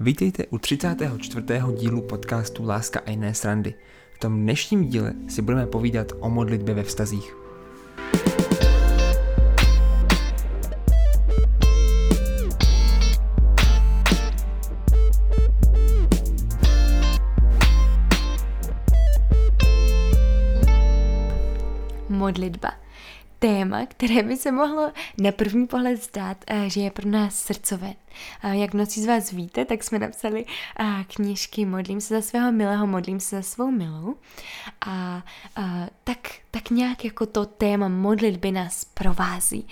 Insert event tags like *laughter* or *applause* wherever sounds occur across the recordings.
Vítejte u 34. dílu podcastu Láska a jiné srandy. V tom dnešním díle si budeme povídat o modlitbě ve vztazích. Modlitba téma, které by se mohlo na první pohled zdát, eh, že je pro nás srdcové. Jak mnozí z vás víte, tak jsme napsali knížky Modlím se za svého milého, modlím se za svou milou. A, a tak, tak nějak jako to téma modlitby nás provází.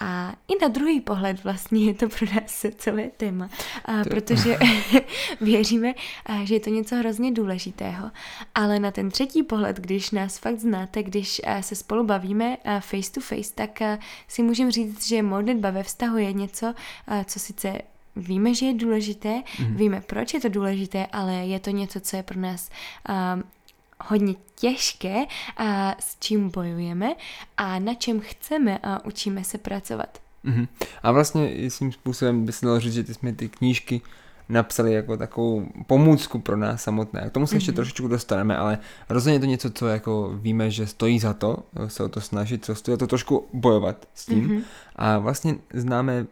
A i na druhý pohled vlastně je to pro nás srdcové téma, a protože *laughs* věříme, že je to něco hrozně důležitého. Ale na ten třetí pohled, když nás fakt znáte, když se spolu bavíme face to face, tak si můžeme říct, že modlitba ve vztahu je něco, co sice víme, že je důležité, mm. víme, proč je to důležité, ale je to něco, co je pro nás um, hodně těžké a s čím bojujeme a na čem chceme a učíme se pracovat. Mm-hmm. A vlastně svým způsobem by se dalo říct, že ty jsme ty knížky napsali jako takovou pomůcku pro nás samotné. K tomu se mm-hmm. ještě mhm. trošičku dostaneme, ale rozhodně je to něco, co jako víme, že stojí za to se o to snažit, co stojí za to trošku bojovat s tím. Mm-hmm. A vlastně známe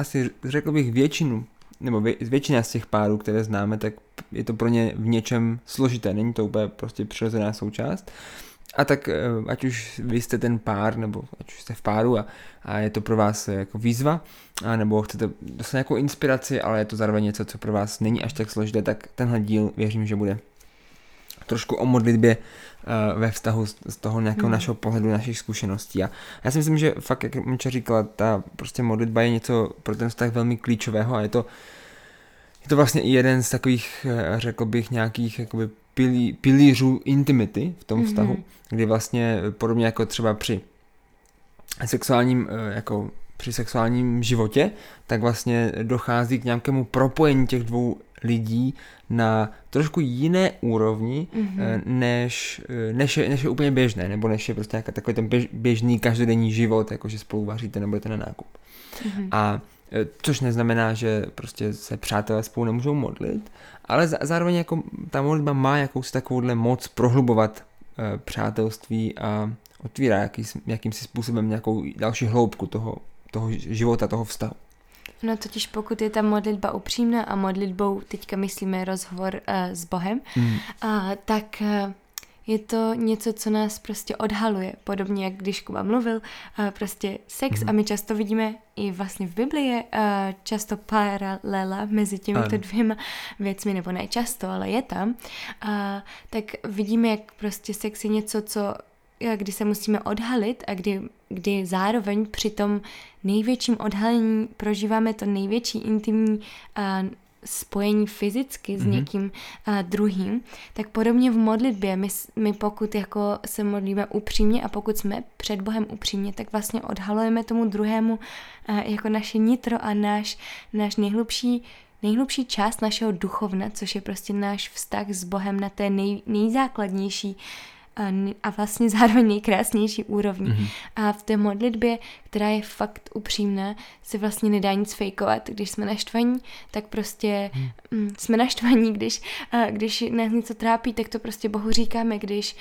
asi řekl bych většinu, nebo vě, většina z těch párů, které známe, tak je to pro ně v něčem složité, není to úplně prostě přirozená součást. A tak eh, ať už vy jste ten pár, nebo ať už jste v páru a, a je to pro vás jako výzva, a nebo chcete dostat nějakou inspiraci, ale je to zároveň něco, co pro vás není až tak složité, tak tenhle díl věřím, že bude trošku o modlitbě uh, ve vztahu z, toho nějakého hmm. našeho pohledu, našich zkušeností. A já si myslím, že fakt, jak Mča říkala, ta prostě modlitba je něco pro ten vztah velmi klíčového a je to, je to vlastně i jeden z takových, eh, řekl bych, nějakých jakoby pilí, pilířů intimity v tom vztahu, mm-hmm. kdy vlastně podobně jako třeba při sexuálním eh, jako při sexuálním životě, tak vlastně dochází k nějakému propojení těch dvou lidí na trošku jiné úrovni, mm-hmm. než, eh, než, je, než je úplně běžné, nebo než je prostě nějaký takový ten běž, běžný každodenní život, jako že spolu vaříte nebo jdete na nákup. Mm-hmm. A eh, což neznamená, že prostě se přátelé spolu nemůžou modlit, ale zároveň jako ta modlitba má jakousi takovouhle moc prohlubovat přátelství a otvírá jaký, jakýmsi způsobem nějakou další hloubku toho, toho života, toho vztahu. No totiž pokud je ta modlitba upřímná a modlitbou teďka myslíme rozhovor uh, s Bohem, mm. uh, tak uh, je to něco, co nás prostě odhaluje. Podobně jak když Kuba mluvil, uh, prostě sex mm. a my často vidíme i vlastně v Biblii je uh, často paralela mezi těmito dvěma věcmi, nebo ne často, ale je tam, uh, tak vidíme, jak prostě sex je něco, co kdy se musíme odhalit a kdy, kdy zároveň při tom největším odhalení prožíváme to největší intimní uh, spojení fyzicky s mm-hmm. někým uh, druhým, tak podobně v modlitbě, my, my pokud jako se modlíme upřímně a pokud jsme před Bohem upřímně, tak vlastně odhalujeme tomu druhému uh, jako naše nitro a náš, náš nejhlubší nejhlubší část našeho duchovna, což je prostě náš vztah s Bohem na té nej, nejzákladnější a vlastně *laughs* zároveň nejkrásnější úrovni. Mm-hmm. A v té modlitbě, která je fakt upřímná, se vlastně nedá nic fejkovat. Když jsme naštvaní, tak prostě mm. Mm, jsme naštvaní, když, když nás něco trápí, tak to prostě Bohu říkáme, když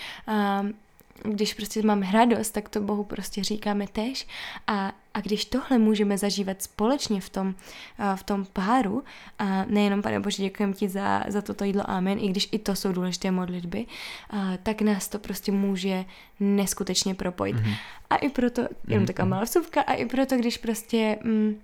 když prostě máme radost, tak to Bohu prostě říkáme tež. A, a když tohle můžeme zažívat společně v tom, v tom páru, a nejenom, pane Bože, děkujeme ti za, za toto jídlo, amen, i když i to jsou důležité modlitby, a, tak nás to prostě může neskutečně propojit. Mm-hmm. A i proto, jenom taková mhm. malá vsuvka, a i proto, když prostě... Mm,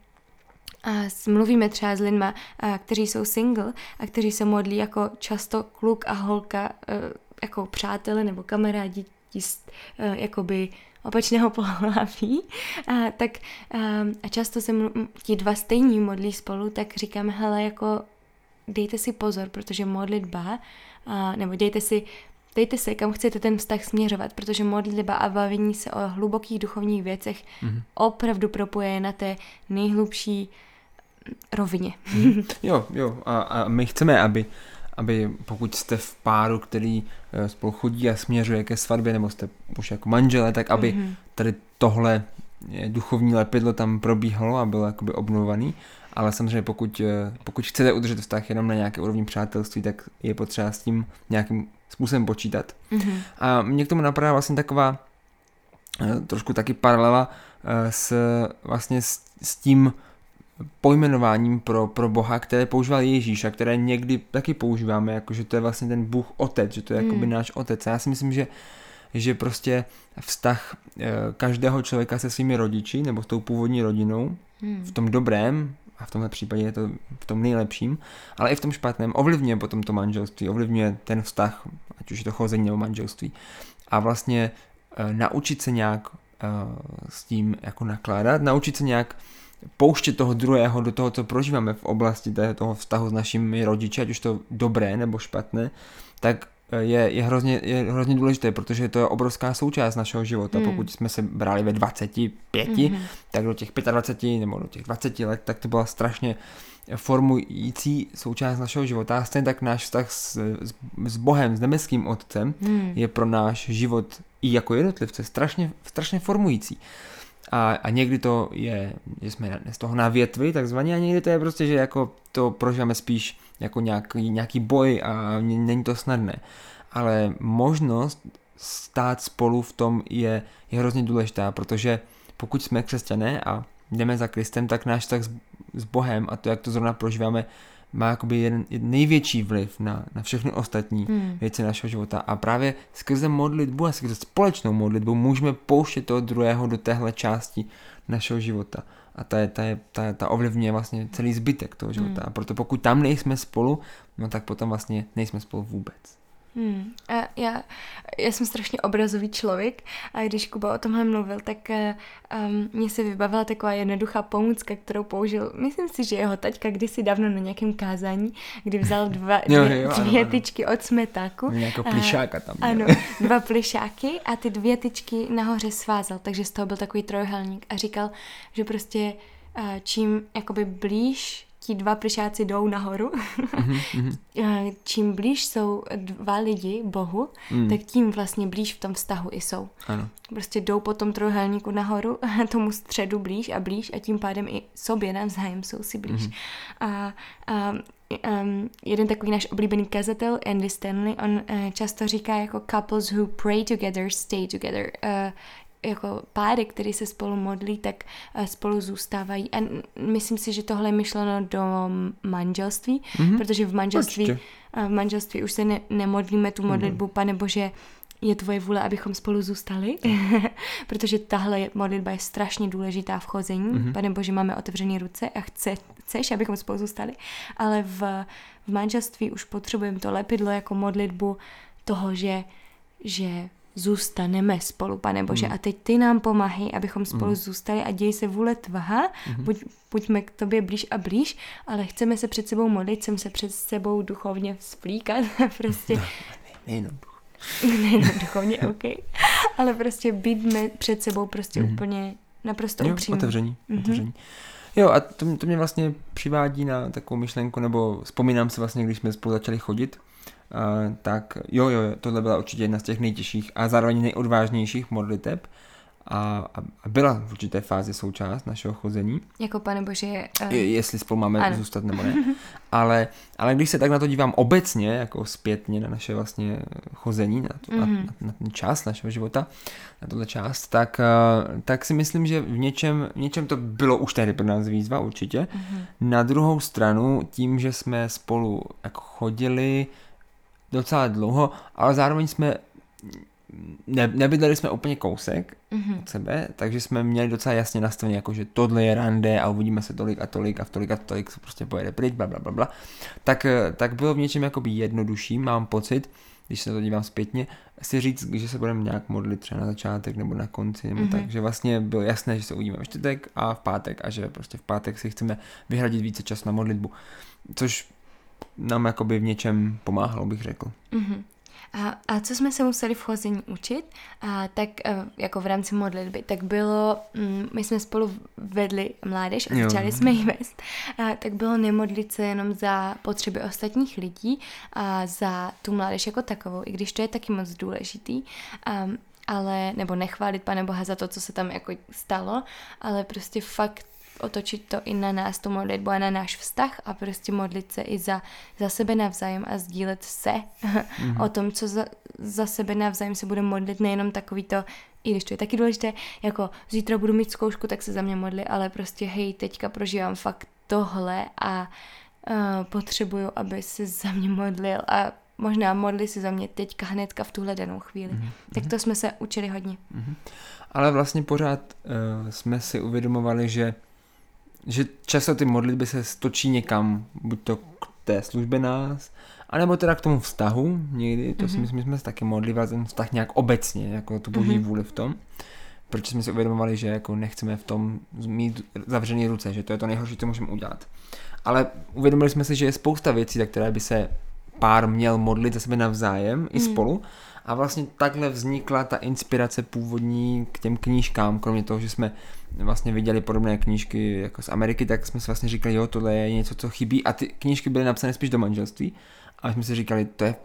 a mluvíme třeba s lidma, a, kteří jsou single a kteří se modlí jako často kluk a holka, e, jako přátelé nebo kamarádi ti uh, jakoby opačného *laughs* pohlaví, a, tak um, a často se mlu- ti dva stejní modlí spolu, tak říkáme, hele, jako dejte si pozor, protože modlitba, uh, nebo dejte si dejte se, kam chcete ten vztah směřovat, protože modlitba a bavení se o hlubokých duchovních věcech mm-hmm. opravdu propoje na té nejhlubší rovině. Mm. *laughs* Jo, jo, a, a my chceme, aby aby pokud jste v páru, který eh, spolu chodí a směřuje ke svatbě, nebo jste už jako manžele, tak aby mm-hmm. tady tohle eh, duchovní lepidlo tam probíhalo a bylo jakoby obnovovaný. ale samozřejmě pokud, eh, pokud chcete udržet vztah jenom na nějaké úrovni přátelství, tak je potřeba s tím nějakým způsobem počítat. Mm-hmm. A mě k tomu napadá vlastně taková trošku taky paralela s vlastně s, s tím pojmenováním pro, pro Boha, které používal Ježíš a které někdy taky používáme, jako že to je vlastně ten Bůh Otec, že to je mm. jakoby náš Otec. A já si myslím, že že prostě vztah každého člověka se svými rodiči nebo s tou původní rodinou hmm. v tom dobrém a v tomhle případě je to v tom nejlepším, ale i v tom špatném ovlivňuje potom to manželství, ovlivňuje ten vztah, ať už je to chození nebo manželství. A vlastně e, naučit se nějak e, s tím jako nakládat, naučit se nějak pouštět toho druhého do toho, co prožíváme v oblasti toho vztahu s našimi rodiči, ať už to dobré nebo špatné, tak je, je, hrozně, je hrozně důležité, protože to je obrovská součást našeho života. Hmm. Pokud jsme se brali ve 25, hmm. tak do těch 25 nebo do těch 20 let, tak to byla strašně formující součást našeho života. A stejně tak náš vztah s, s, s Bohem, s nebeským Otcem, hmm. je pro náš život i jako jednotlivce strašně, strašně formující. A, a někdy to je, že jsme z toho na větvi takzvaně, a někdy to je prostě, že jako to prožíváme spíš jako nějaký, nějaký boj a není to snadné. Ale možnost stát spolu v tom je, je hrozně důležitá, protože pokud jsme křesťané a jdeme za Kristem, tak náš s, s Bohem a to, jak to zrovna prožíváme, má jakoby jeden, jeden největší vliv na, na všechny ostatní hmm. věci našeho života. A právě skrze modlitbu a skrze společnou modlitbu můžeme pouštět toho druhého do téhle části našeho života. A ta, je, ta, je, ta, ta ovlivňuje vlastně celý zbytek toho života. Hmm. A proto pokud tam nejsme spolu, no tak potom vlastně nejsme spolu vůbec. Hmm. A já, já jsem strašně obrazový člověk a když Kuba o tomhle mluvil, tak um, mě se vybavila taková jednoduchá pomůcka, kterou použil, myslím si, že jeho taťka kdysi dávno na nějakém kázání, kdy vzal *laughs* dva, dvě, jo, jo, dvě ano, tyčky od smetáku. Jako plišáka tam. Ano, *laughs* dva plišáky a ty dvě tyčky nahoře svázal, takže z toho byl takový trojuhelník a říkal, že prostě čím jakoby blíž ti dva plišáci jdou nahoru. Mm-hmm. *laughs* Čím blíž jsou dva lidi Bohu, mm. tak tím vlastně blíž v tom vztahu i jsou. Ano. Prostě jdou po tom trojuhelníku nahoru, *laughs* tomu středu blíž a blíž a tím pádem i sobě navzájem jsou si blíž. Mm-hmm. A, a um, jeden takový náš oblíbený kazatel, Andy Stanley, on uh, často říká jako couples who pray together, stay together. Uh, jako páry, které se spolu modlí, tak eh, spolu zůstávají. A myslím si, že tohle je myšleno do manželství, mm-hmm. protože v manželství, Určitě. Eh, v manželství už se ne, nemodlíme tu modlitbu, mm-hmm. pane Bože, je tvoje vůle, abychom spolu zůstali, *laughs* protože tahle modlitba je strašně důležitá v chození. Mm-hmm. Pane Bože, máme otevřené ruce a chce, chceš, abychom spolu zůstali, ale v, v manželství už potřebujeme to lepidlo jako modlitbu toho, že, že zůstaneme spolu, pane Bože. Mm. A teď ty nám pomáhej, abychom spolu mm. zůstali a děj se vůle tvaha, mm. buď, buďme k tobě blíž a blíž, ale chceme se před sebou modlit, chceme se před sebou duchovně splíkat, *laughs* prostě. Nejenom *laughs* Nejenom duchovně, OK. Ale prostě být před sebou prostě mm. úplně naprosto jo, upřímný. otevření, mm-hmm. otevření. Jo, a to, to mě vlastně přivádí na takovou myšlenku, nebo vzpomínám si vlastně, když jsme spolu začali chodit, Uh, tak jo, jo, tohle byla určitě jedna z těch nejtěžších a zároveň nejodvážnějších modliteb a, a byla v určité fázi součást našeho chození. Jako pane Bože... Uh... Jestli spolu máme ano. zůstat nebo ne. *laughs* ale, ale když se tak na to dívám obecně, jako zpětně na naše vlastně chození, na, to, mm-hmm. na, na, na ten čas našeho života, na tohle část, tak, uh, tak si myslím, že v něčem, v něčem to bylo už tehdy pro nás výzva určitě. Mm-hmm. Na druhou stranu, tím, že jsme spolu jako chodili, docela dlouho, ale zároveň jsme ne, nebydleli jsme úplně kousek mm-hmm. od sebe, takže jsme měli docela jasně nastavené, jako že tohle je rande a uvidíme se tolik a tolik a v tolik a tolik se prostě pojede pryč, bla, bla, bla, bla. Tak, tak bylo v něčem jakoby jednodušší, mám pocit, když se to dívám zpětně, si říct, že se budeme nějak modlit třeba na začátek nebo na konci, nebo mm-hmm. tak, že vlastně bylo jasné, že se uvidíme ve čtvrtek a v pátek a že prostě v pátek si chceme vyhradit více času na modlitbu, což nám jakoby v něčem pomáhalo, bych řekl. Mm-hmm. A, a co jsme se museli v chození učit, a tak e, jako v rámci modlitby, tak bylo, mm, my jsme spolu vedli mládež a začali jo. jsme jí vést, a, tak bylo nemodlit se jenom za potřeby ostatních lidí a za tu mládež jako takovou, i když to je taky moc důležitý, a, ale, nebo nechválit Pane Boha za to, co se tam jako stalo, ale prostě fakt otočit to i na nás, tu modlitbu a na náš vztah a prostě modlit se i za, za sebe navzájem a sdílet se mm-hmm. o tom, co za, za sebe navzájem se budeme modlit, nejenom takový to, i když to je taky důležité, jako zítra budu mít zkoušku, tak se za mě modli, ale prostě hej, teďka prožívám fakt tohle a uh, potřebuju, aby se za mě modlil a možná modli si za mě teďka hnedka v tuhle danou chvíli. Mm-hmm. Tak to jsme se učili hodně. Mm-hmm. Ale vlastně pořád uh, jsme si uvědomovali, že, že často ty modlitby se stočí někam, buď to k té službě nás, anebo teda k tomu vztahu někdy, to mm-hmm. si mhm. myslím, že jsme se taky modlili, ten vztah nějak obecně, jako tu boží mm-hmm. vůli v tom. Protože jsme si uvědomovali, že jako nechceme v tom mít zavřený ruce, že to je to nejhorší, co můžeme udělat. Ale uvědomili jsme si, že je spousta věcí, za které by se pár měl modlit za sebe navzájem mm. i hmm. spolu. A vlastně takhle vznikla ta inspirace původní k těm knížkám, kromě toho, že jsme vlastně viděli podobné knížky jako z Ameriky, tak jsme si vlastně říkali, jo, tohle je něco, co chybí. A ty knížky byly napsané spíš do manželství. A my jsme si říkali, to je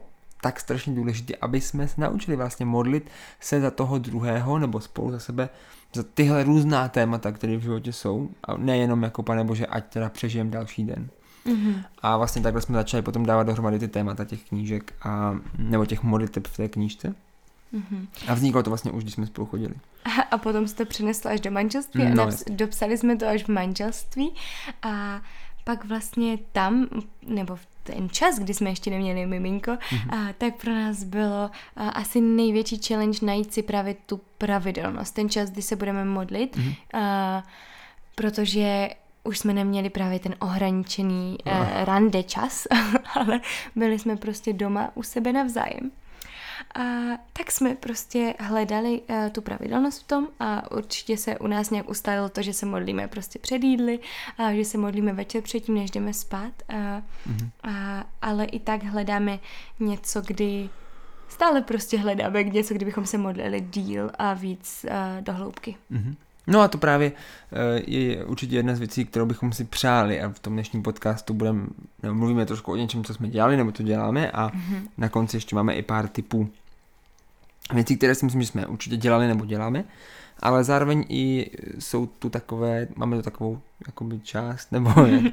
tak strašně důležité, aby jsme se naučili vlastně modlit se za toho druhého nebo spolu za sebe za tyhle různá témata, které v životě jsou a nejenom jako pane Bože, ať teda přežijem další den. Mm-hmm. A vlastně takhle jsme začali potom dávat dohromady ty témata těch knížek a, nebo těch modliteb v té knížce. Mm-hmm. A vzniklo to vlastně už, když jsme spolu chodili. A, a potom jste přinesli až do manželství no, a naps- dopsali jsme to až v manželství a pak vlastně tam, nebo v ten čas, kdy jsme ještě neměli miminko, mm-hmm. a, tak pro nás bylo a, asi největší challenge najít si právě tu pravidelnost. Ten čas, kdy se budeme modlit, mm-hmm. a, protože už jsme neměli právě ten ohraničený uh, rande čas, *laughs* ale byli jsme prostě doma u sebe navzájem. A tak jsme prostě hledali uh, tu pravidelnost v tom a určitě se u nás nějak ustálilo to, že se modlíme prostě před jídly a že se modlíme večer předtím, než jdeme spát. A, mm-hmm. a, ale i tak hledáme něco, kdy stále prostě hledáme něco, kdybychom se modlili díl a víc uh, do hloubky. Mm-hmm. No a to právě eh, je určitě jedna z věcí, kterou bychom si přáli a v tom dnešním podcastu budeme, mluvíme trošku o něčem, co jsme dělali, nebo to děláme a mm-hmm. na konci ještě máme i pár typů věcí, které si myslím, že jsme určitě dělali nebo děláme, ale zároveň i jsou tu takové, máme tu takovou jakoby část, nebo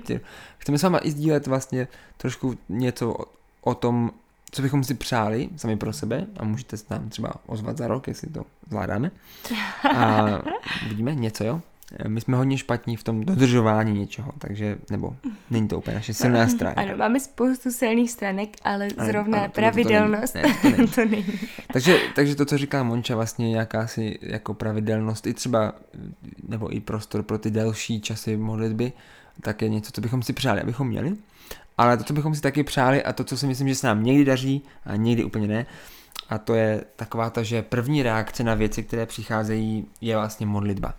*laughs* chceme s váma i sdílet vlastně trošku něco o, o tom, co bychom si přáli sami pro sebe a můžete se nám třeba ozvat za rok, jestli to zvládáme. A *laughs* vidíme něco, jo? My jsme hodně špatní v tom dodržování něčeho, takže, nebo není to úplně naše silná stránka. Ano, máme spoustu silných stránek, ale zrovna ano, pravidelnost to, to, není. Ne, to, není. *laughs* to není. takže, takže to, co říká Monča, vlastně nějaká si jako pravidelnost, i třeba, nebo i prostor pro ty delší časy modlitby, tak je něco, co bychom si přáli, abychom měli. Ale to, co bychom si taky přáli a to, co si myslím, že se nám někdy daří a někdy úplně ne, a to je taková ta, že první reakce na věci, které přicházejí, je vlastně modlitba.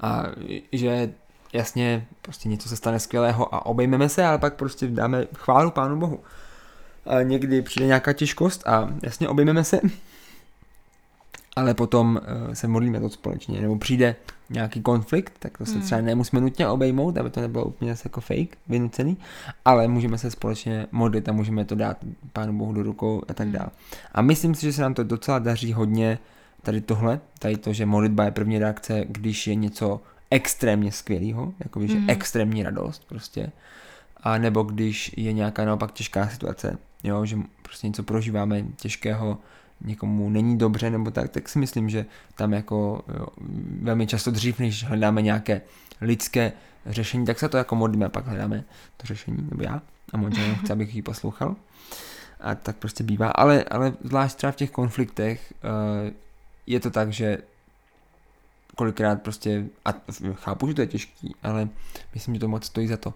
A že jasně prostě něco se stane skvělého a obejmeme se, ale pak prostě dáme chválu Pánu Bohu. A někdy přijde nějaká těžkost a jasně obejmeme se, ale potom uh, se modlíme to společně, nebo přijde nějaký konflikt, tak to se hmm. třeba nemusíme nutně obejmout, aby to nebylo úplně jako fake, vynucený, ale můžeme se společně modlit a můžeme to dát Pánu Bohu do rukou a tak hmm. dále. A myslím si, že se nám to docela daří hodně tady tohle, tady to, že modlitba je první reakce, když je něco extrémně skvělého, jako když hmm. je extrémní radost prostě, a nebo když je nějaká naopak těžká situace, jo, že prostě něco prožíváme těžkého, někomu není dobře nebo tak, tak si myslím, že tam jako jo, velmi často dřív, než hledáme nějaké lidské řešení, tak se to jako modlíme a pak hledáme to řešení, nebo já, a možná jenom chci, abych ji poslouchal. A tak prostě bývá, ale, ale zvlášť třeba v těch konfliktech uh, je to tak, že kolikrát prostě, a chápu, že to je těžký, ale myslím, že to moc stojí za to, uh,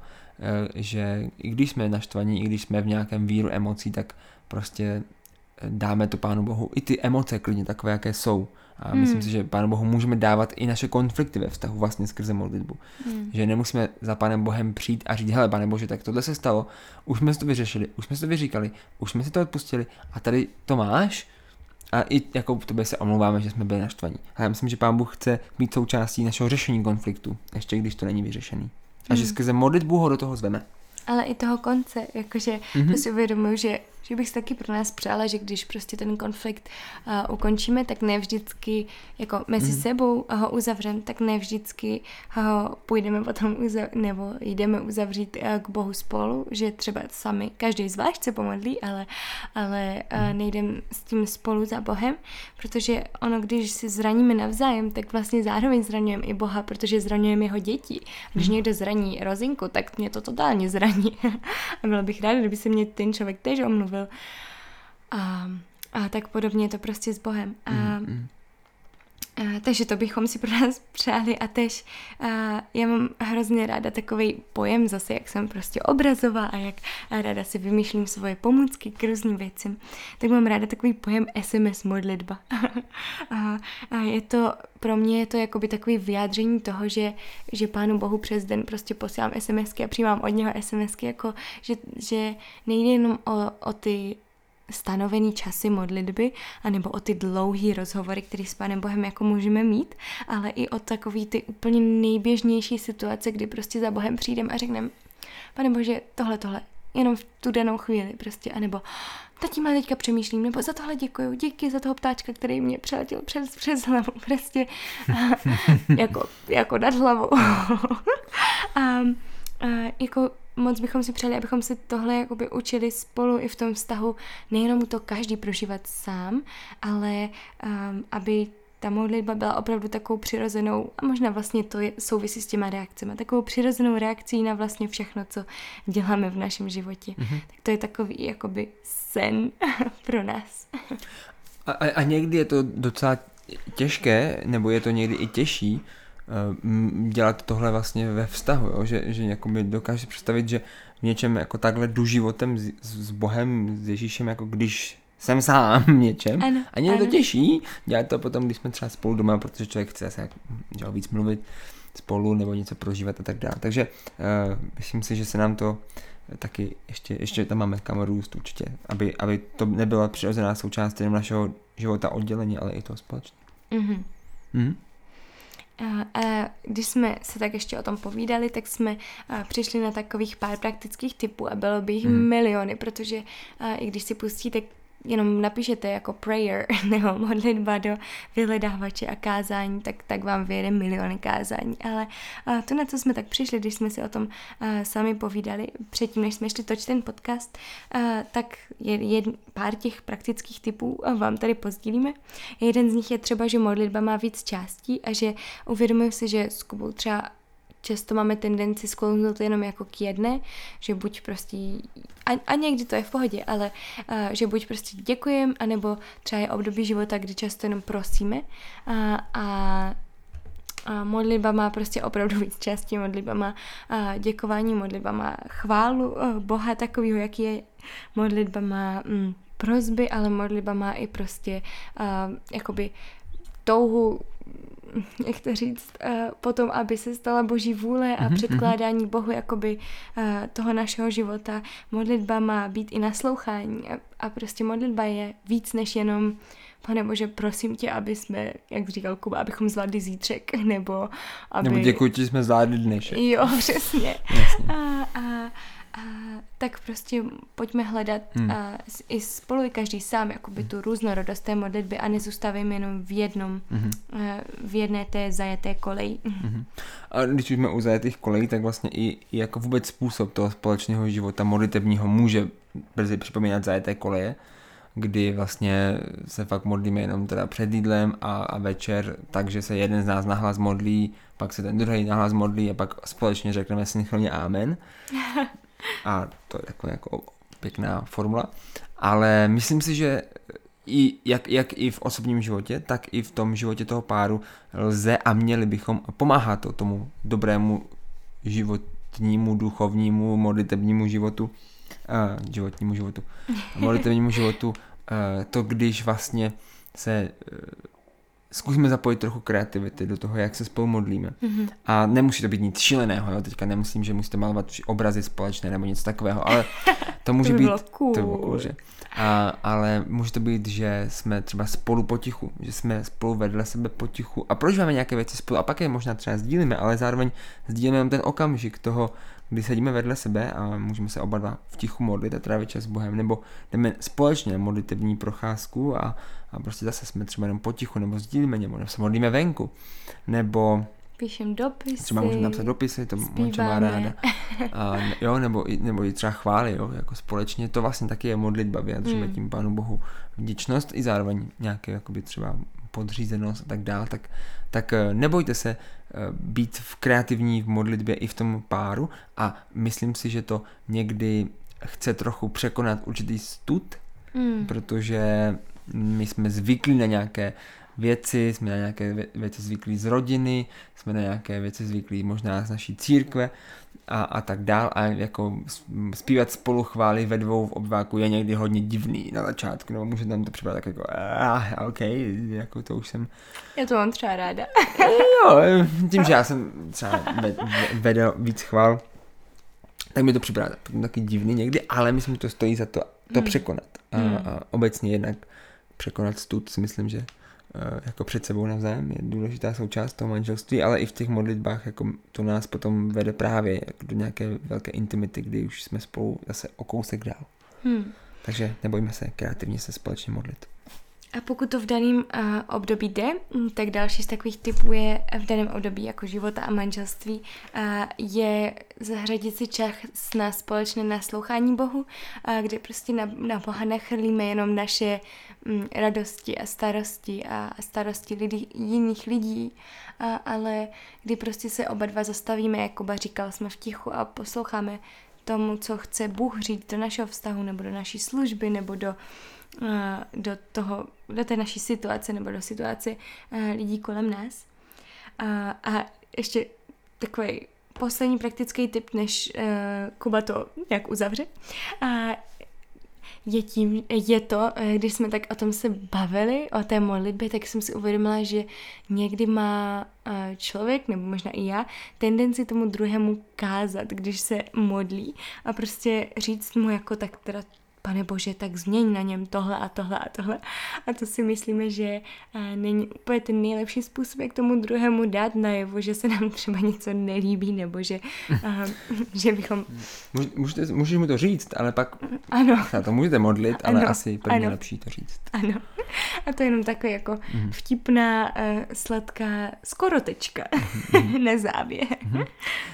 že i když jsme naštvaní, i když jsme v nějakém víru emocí, tak prostě dáme to Pánu Bohu i ty emoce klidně takové, jaké jsou. A hmm. myslím si, že Pánu Bohu můžeme dávat i naše konflikty ve vztahu vlastně skrze modlitbu. Hmm. Že nemusíme za Pánem Bohem přijít a říct, hele, Pane Bože, tak tohle se stalo, už jsme si to vyřešili, už jsme si to vyříkali, už jsme si to odpustili a tady to máš. A i jako v tobě se omlouváme, že jsme byli naštvaní. A já myslím, že Pán Bůh chce být součástí našeho řešení konfliktu, ještě když to není vyřešený. A hmm. že skrze modlitbu ho do toho zveme ale i toho konce, jakože mm-hmm. to si uvědomuji, že, že bych si taky pro nás přála, že když prostě ten konflikt uh, ukončíme, tak ne vždycky jako mezi mm. sebou ho uzavřeme, tak ne vždycky ho půjdeme potom uzav- nebo jdeme uzavřít uh, k Bohu spolu, že třeba sami, každý zvlášť se pomodlí, ale, ale uh, nejdem s tím spolu za Bohem, protože ono, když si zraníme navzájem, tak vlastně zároveň zraňujeme i Boha, protože zraňujeme jeho děti. Když mm. někdo zraní rozinku, tak mě to totálně zraní. *laughs* a byla bych ráda, kdyby se mě ten člověk tež omluvil. A, a tak podobně je to prostě s Bohem. A, mm, a, takže to bychom si pro nás přáli a tež a, já mám hrozně ráda takový pojem zase, jak jsem prostě obrazová a jak ráda si vymýšlím svoje pomůcky k různým věcem, tak mám ráda takový pojem SMS modlitba. *laughs* a, a je to, pro mě je to jakoby takový vyjádření toho, že, že Pánu Bohu přes den prostě posílám SMSky a přijímám od něho SMSky, jako že, že nejde jenom o, o ty stanovený časy modlitby, anebo o ty dlouhé rozhovory, které s Pánem Bohem jako můžeme mít, ale i o takový ty úplně nejběžnější situace, kdy prostě za Bohem přijdem a řekneme, Pane Bože, tohle, tohle, jenom v tu danou chvíli prostě, anebo nad tímhle teďka přemýšlím, nebo za tohle děkuju, díky za toho ptáčka, který mě přeletěl přes, přes hlavu, *laughs* prostě *laughs* jako, jako nad hlavou. *laughs* a, a jako moc bychom si přáli, abychom se tohle jakoby učili spolu i v tom vztahu, nejenom to každý prožívat sám, ale um, aby ta modlitba byla opravdu takovou přirozenou, a možná vlastně to je, souvisí s těma reakcemi, takovou přirozenou reakcí na vlastně všechno, co děláme v našem životě. Mm-hmm. Tak to je takový jakoby sen *laughs* pro nás. A, a, někdy je to docela těžké, nebo je to někdy i těžší, dělat tohle vlastně ve vztahu, jo? že, že jakoby dokáže představit, že v něčem jako takhle jdu životem s, s Bohem, s Ježíšem, jako když jsem sám v něčem. Ano, a mě to těžší dělat to potom, když jsme třeba spolu doma, protože člověk chce se že, víc mluvit spolu nebo něco prožívat a tak dále. Takže uh, myslím si, že se nám to taky ještě, ještě tam máme kam růst určitě, aby, aby to nebyla přirozená součást našeho života oddělení, ale i toho společně. Mm-hmm. Mm-hmm. A, když jsme se tak ještě o tom povídali, tak jsme přišli na takových pár praktických typů a bylo by jich hmm. miliony, protože i když si pustíte jenom napíšete jako prayer *laughs* nebo modlitba do vyhledávače a kázání, tak, tak vám vyjede miliony kázání. Ale to, na co jsme tak přišli, když jsme si o tom sami povídali, předtím, než jsme šli točit ten podcast, tak je, je pár těch praktických typů vám tady pozdílíme. Jeden z nich je třeba, že modlitba má víc částí a že uvědomuji si, že s Kubou třeba často máme tendenci sklouznout jenom jako k jedné, že buď prostě, a, a někdy to je v pohodě, ale uh, že buď prostě děkujem, anebo třeba je období života, kdy často jenom prosíme. A, a a modlitba má prostě opravdu víc částí, modlitba má a děkování, modlitba má chválu uh, Boha takového, jaký je, modlitba má mm, prozby, ale modlitba má i prostě uh, jakoby touhu *laughs* jak to říct, uh, potom, aby se stala boží vůle a mm-hmm. předkládání Bohu jakoby uh, toho našeho života. Modlitba má být i naslouchání a, a prostě modlitba je víc než jenom Pane Bože, prosím tě, aby jsme, jak říkal Kuba, abychom zvládli zítřek, nebo aby... Nebo děkuji ti, že jsme zvládli dnešek. Jo, *laughs* přesně. Jasně. A, a, a, tak prostě pojďme hledat hmm. a, i spolu i každý sám jakoby tu různorodost té modlitby a nezůstavíme jenom v jednom, hmm. a, v jedné té zajeté koleji. Hmm. *laughs* A když jsme u zajetých kolejí, tak vlastně i, i jako vůbec způsob toho společného života modlitebního může brzy připomínat zajeté koleje, kdy vlastně se fakt modlíme jenom teda před jídlem a, a večer, takže se jeden z nás nahlas modlí, pak se ten druhý nahlas modlí a pak společně řekneme synchronně amen. *laughs* a to je jako, jako pěkná formula. Ale myslím si, že i, jak, jak i v osobním životě, tak i v tom životě toho páru lze a měli bychom pomáhat to tomu dobrému životnímu, duchovnímu, modlitebnímu životu, uh, životnímu životu, *laughs* modlitebnímu životu, uh, to když vlastně se uh, zkusíme zapojit trochu kreativity do toho, jak se spolu modlíme. Mm-hmm. A nemusí to být nic šíleného, jo? teďka nemyslím, že musíte malovat obrazy společné nebo něco takového, ale *laughs* to může to by být... Cool. To bylo cool, že? A, ale může to být, že jsme třeba spolu potichu, že jsme spolu vedle sebe potichu a prožíváme nějaké věci spolu a pak je možná třeba sdílíme, ale zároveň sdílíme ten okamžik toho kdy sedíme vedle sebe a můžeme se oba dva v tichu modlit a trávit čas s Bohem, nebo jdeme společně modlitevní procházku a, a prostě zase jsme třeba jenom potichu, nebo sdílíme nebo se modlíme venku, nebo Píšem dopisy. Třeba můžeme napsat dopisy, to Monča má ráda. A, jo, nebo, nebo i třeba chvály, jo, jako společně. To vlastně taky je modlitba, vyjadříme mm. tím Pánu Bohu vděčnost i zároveň nějaké jakoby třeba podřízenost a tak dále, tak, tak eh, nebojte se eh, být v kreativní v modlitbě i v tom páru a myslím si, že to někdy chce trochu překonat určitý stud, mm. protože my jsme zvyklí na nějaké věci, jsme na nějaké věci zvyklí z rodiny, jsme na nějaké věci zvyklí možná z naší církve a, a tak dál a jako zpívat spolu chvály ve dvou v obváku je někdy hodně divný na začátku, nebo může tam to připadat tak jako ah, ok, jako to už jsem... Já to mám třeba ráda. jo, tím, že já jsem třeba vedl víc chvál, tak mi to připadá taky divný někdy, ale myslím, že to stojí za to, to hmm. překonat. A, hmm. a obecně jednak překonat stud si myslím, že jako před sebou navzájem je důležitá součást toho manželství, ale i v těch modlitbách jako to nás potom vede právě jako do nějaké velké intimity, kdy už jsme spolu zase o kousek dál. Hmm. Takže nebojme se kreativně se společně modlit. A pokud to v daném uh, období jde, mm, tak další z takových typů je v daném období jako života a manželství uh, je zahradit si čas na společné naslouchání Bohu, uh, kde prostě na, na Boha nechrlíme jenom naše um, radosti a starosti a, a starosti lidi, jiných lidí, uh, ale kdy prostě se oba dva zastavíme, jako Kuba říkal, jsme v tichu a posloucháme tomu, co chce Bůh říct do našeho vztahu nebo do naší služby nebo do do toho, do té naší situace nebo do situace lidí kolem nás. A, a ještě takový poslední praktický tip, než Kuba to nějak uzavře. A je, tím, je to, když jsme tak o tom se bavili, o té modlitbě, tak jsem si uvědomila, že někdy má člověk, nebo možná i já, tendenci tomu druhému kázat, když se modlí a prostě říct mu jako tak teda pane bože, tak změň na něm tohle a tohle a tohle. A to si myslíme, že eh, není úplně ten nejlepší způsob, jak tomu druhému dát najevo, že se nám třeba něco nelíbí, nebo že, uh, *laughs* že bychom... Můžete, můžete mu to říct, ale pak ano. na to můžete modlit, ale ano. asi první ano. lepší to říct. Ano. A to je jenom takový jako mm. vtipná, uh, sladká skorotečka mm. *laughs* na závěr. Mm.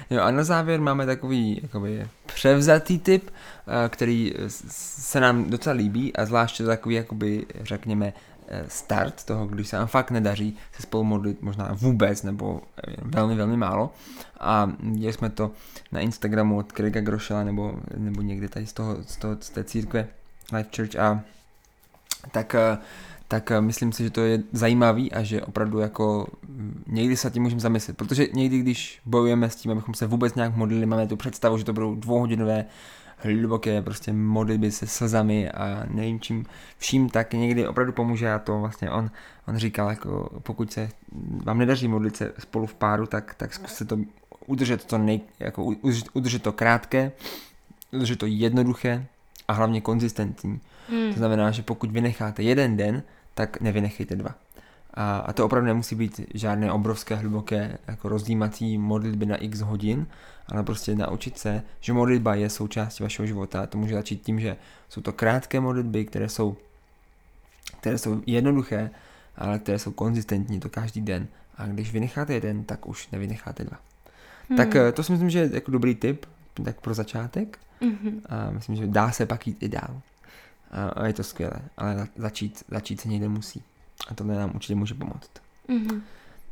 Jo a na závěr máme takový jakoby, převzatý typ, uh, který se nám docela líbí a zvláště takový, jakoby, řekněme, eh, start toho, když se nám fakt nedaří se spolu modlit možná vůbec nebo velmi, velmi málo. A dělali jsme to na Instagramu od Krega Grošela nebo, nebo někde tady z, toho, z, toho, z té církve Life Church a tak, eh, tak eh, myslím si, že to je zajímavý a že opravdu jako mm, někdy se tím můžeme zamyslet, protože někdy, když bojujeme s tím, abychom se vůbec nějak modlili, máme tu představu, že to budou dvouhodinové hluboké prostě modlitby se slzami a nevím čím vším, tak někdy opravdu pomůže a to vlastně on, on říkal, jako pokud se vám nedaří modlit se spolu v páru, tak, tak zkuste to udržet to, nej, jako udržet, udržet to krátké, udržet to jednoduché a hlavně konzistentní. Hmm. To znamená, že pokud vynecháte jeden den, tak nevynechejte dva. A, a to opravdu nemusí být žádné obrovské, hluboké jako rozdímací modlitby na x hodin, ale prostě naučit se, že modlitba je součástí vašeho života. A to může začít tím, že jsou to krátké modlitby, které jsou, které jsou jednoduché, ale které jsou konzistentní to každý den. A když vynecháte jeden, tak už nevynecháte dva. Hmm. Tak eh, to si myslím, že je jako dobrý tip, tak pro začátek. Mm-hmm. A myslím, že dá se pak jít i dál. A je to skvělé, ale začít, začít se někde musí. A tohle nám určitě může pomoct. Mm-hmm.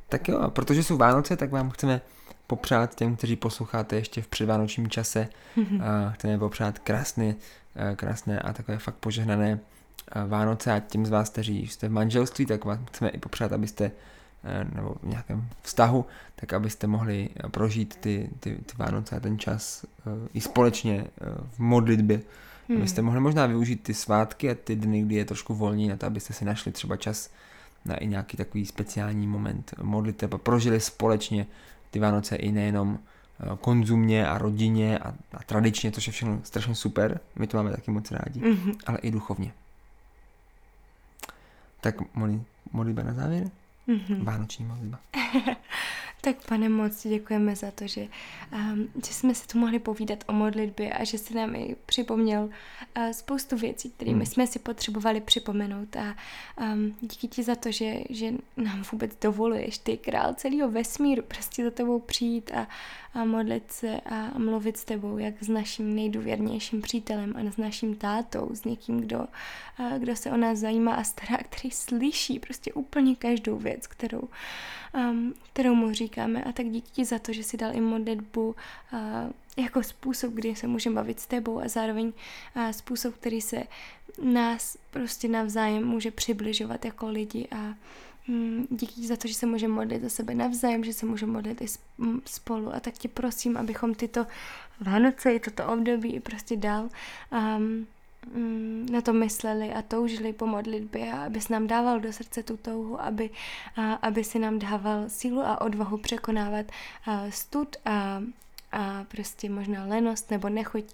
Tak jo, protože jsou Vánoce, tak vám chceme popřát těm, kteří posloucháte ještě v předvánočním čase. Mm-hmm. A chceme popřát krásné, krásné a takové fakt požehnané Vánoce a těm z vás, kteří jste v manželství, tak vám chceme i popřát, abyste nebo v nějakém vztahu, tak abyste mohli prožít ty, ty, ty Vánoce a ten čas i společně v modlitbě, Hmm. Abyste mohli možná využít ty svátky a ty dny, kdy je trošku volní na to, abyste si našli třeba čas na i nějaký takový speciální moment modliteb a prožili společně ty Vánoce i nejenom eh, konzumně a rodině a, a tradičně, což je všechno strašně super, my to máme taky moc rádi, mm-hmm. ale i duchovně. Tak modlitba na závěr? Mm-hmm. Vánoční modlitba. Tak pane moc děkujeme za to, že, um, že jsme si tu mohli povídat o modlitbě a že si nám i připomněl uh, spoustu věcí, kterými hmm. jsme si potřebovali připomenout a um, díky ti za to, že, že nám vůbec dovoluješ, ty král celého vesmíru, prostě za tebou přijít a, a modlit se a mluvit s tebou, jak s naším nejdůvěrnějším přítelem a s naším tátou, s někým, kdo, uh, kdo se o nás zajímá a stará, který slyší prostě úplně každou věc, kterou um, kterou mu říkáme. A tak díky ti za to, že si dal i modlitbu jako způsob, kdy se můžeme bavit s tebou a zároveň způsob, který se nás prostě navzájem může přibližovat jako lidi a um, díky za to, že se můžeme modlit za sebe navzájem, že se můžeme modlit i spolu a tak tě prosím, abychom tyto Vánoce i toto období prostě dal um, Mm, na to mysleli a toužili po modlitbě a abys nám dával do srdce tu touhu, aby, aby si nám dával sílu a odvahu překonávat stud a a prostě možná lenost nebo nechuť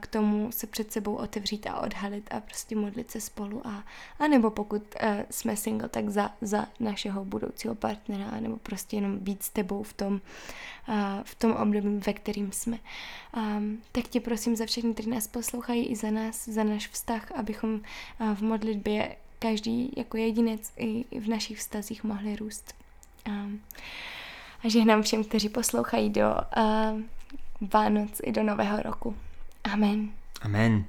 k tomu se před sebou otevřít a odhalit a prostě modlit se spolu a, a nebo pokud a, jsme single, tak za, za našeho budoucího partnera nebo prostě jenom být s tebou v tom, v tom období, ve kterým jsme. Tak tě prosím za všechny, kteří nás poslouchají i za nás, za náš vztah, abychom v modlitbě každý jako jedinec i, v našich vztazích mohli růst. A, a žehnám všem, kteří poslouchají do uh, Vánoc i do Nového roku. Amen. Amen.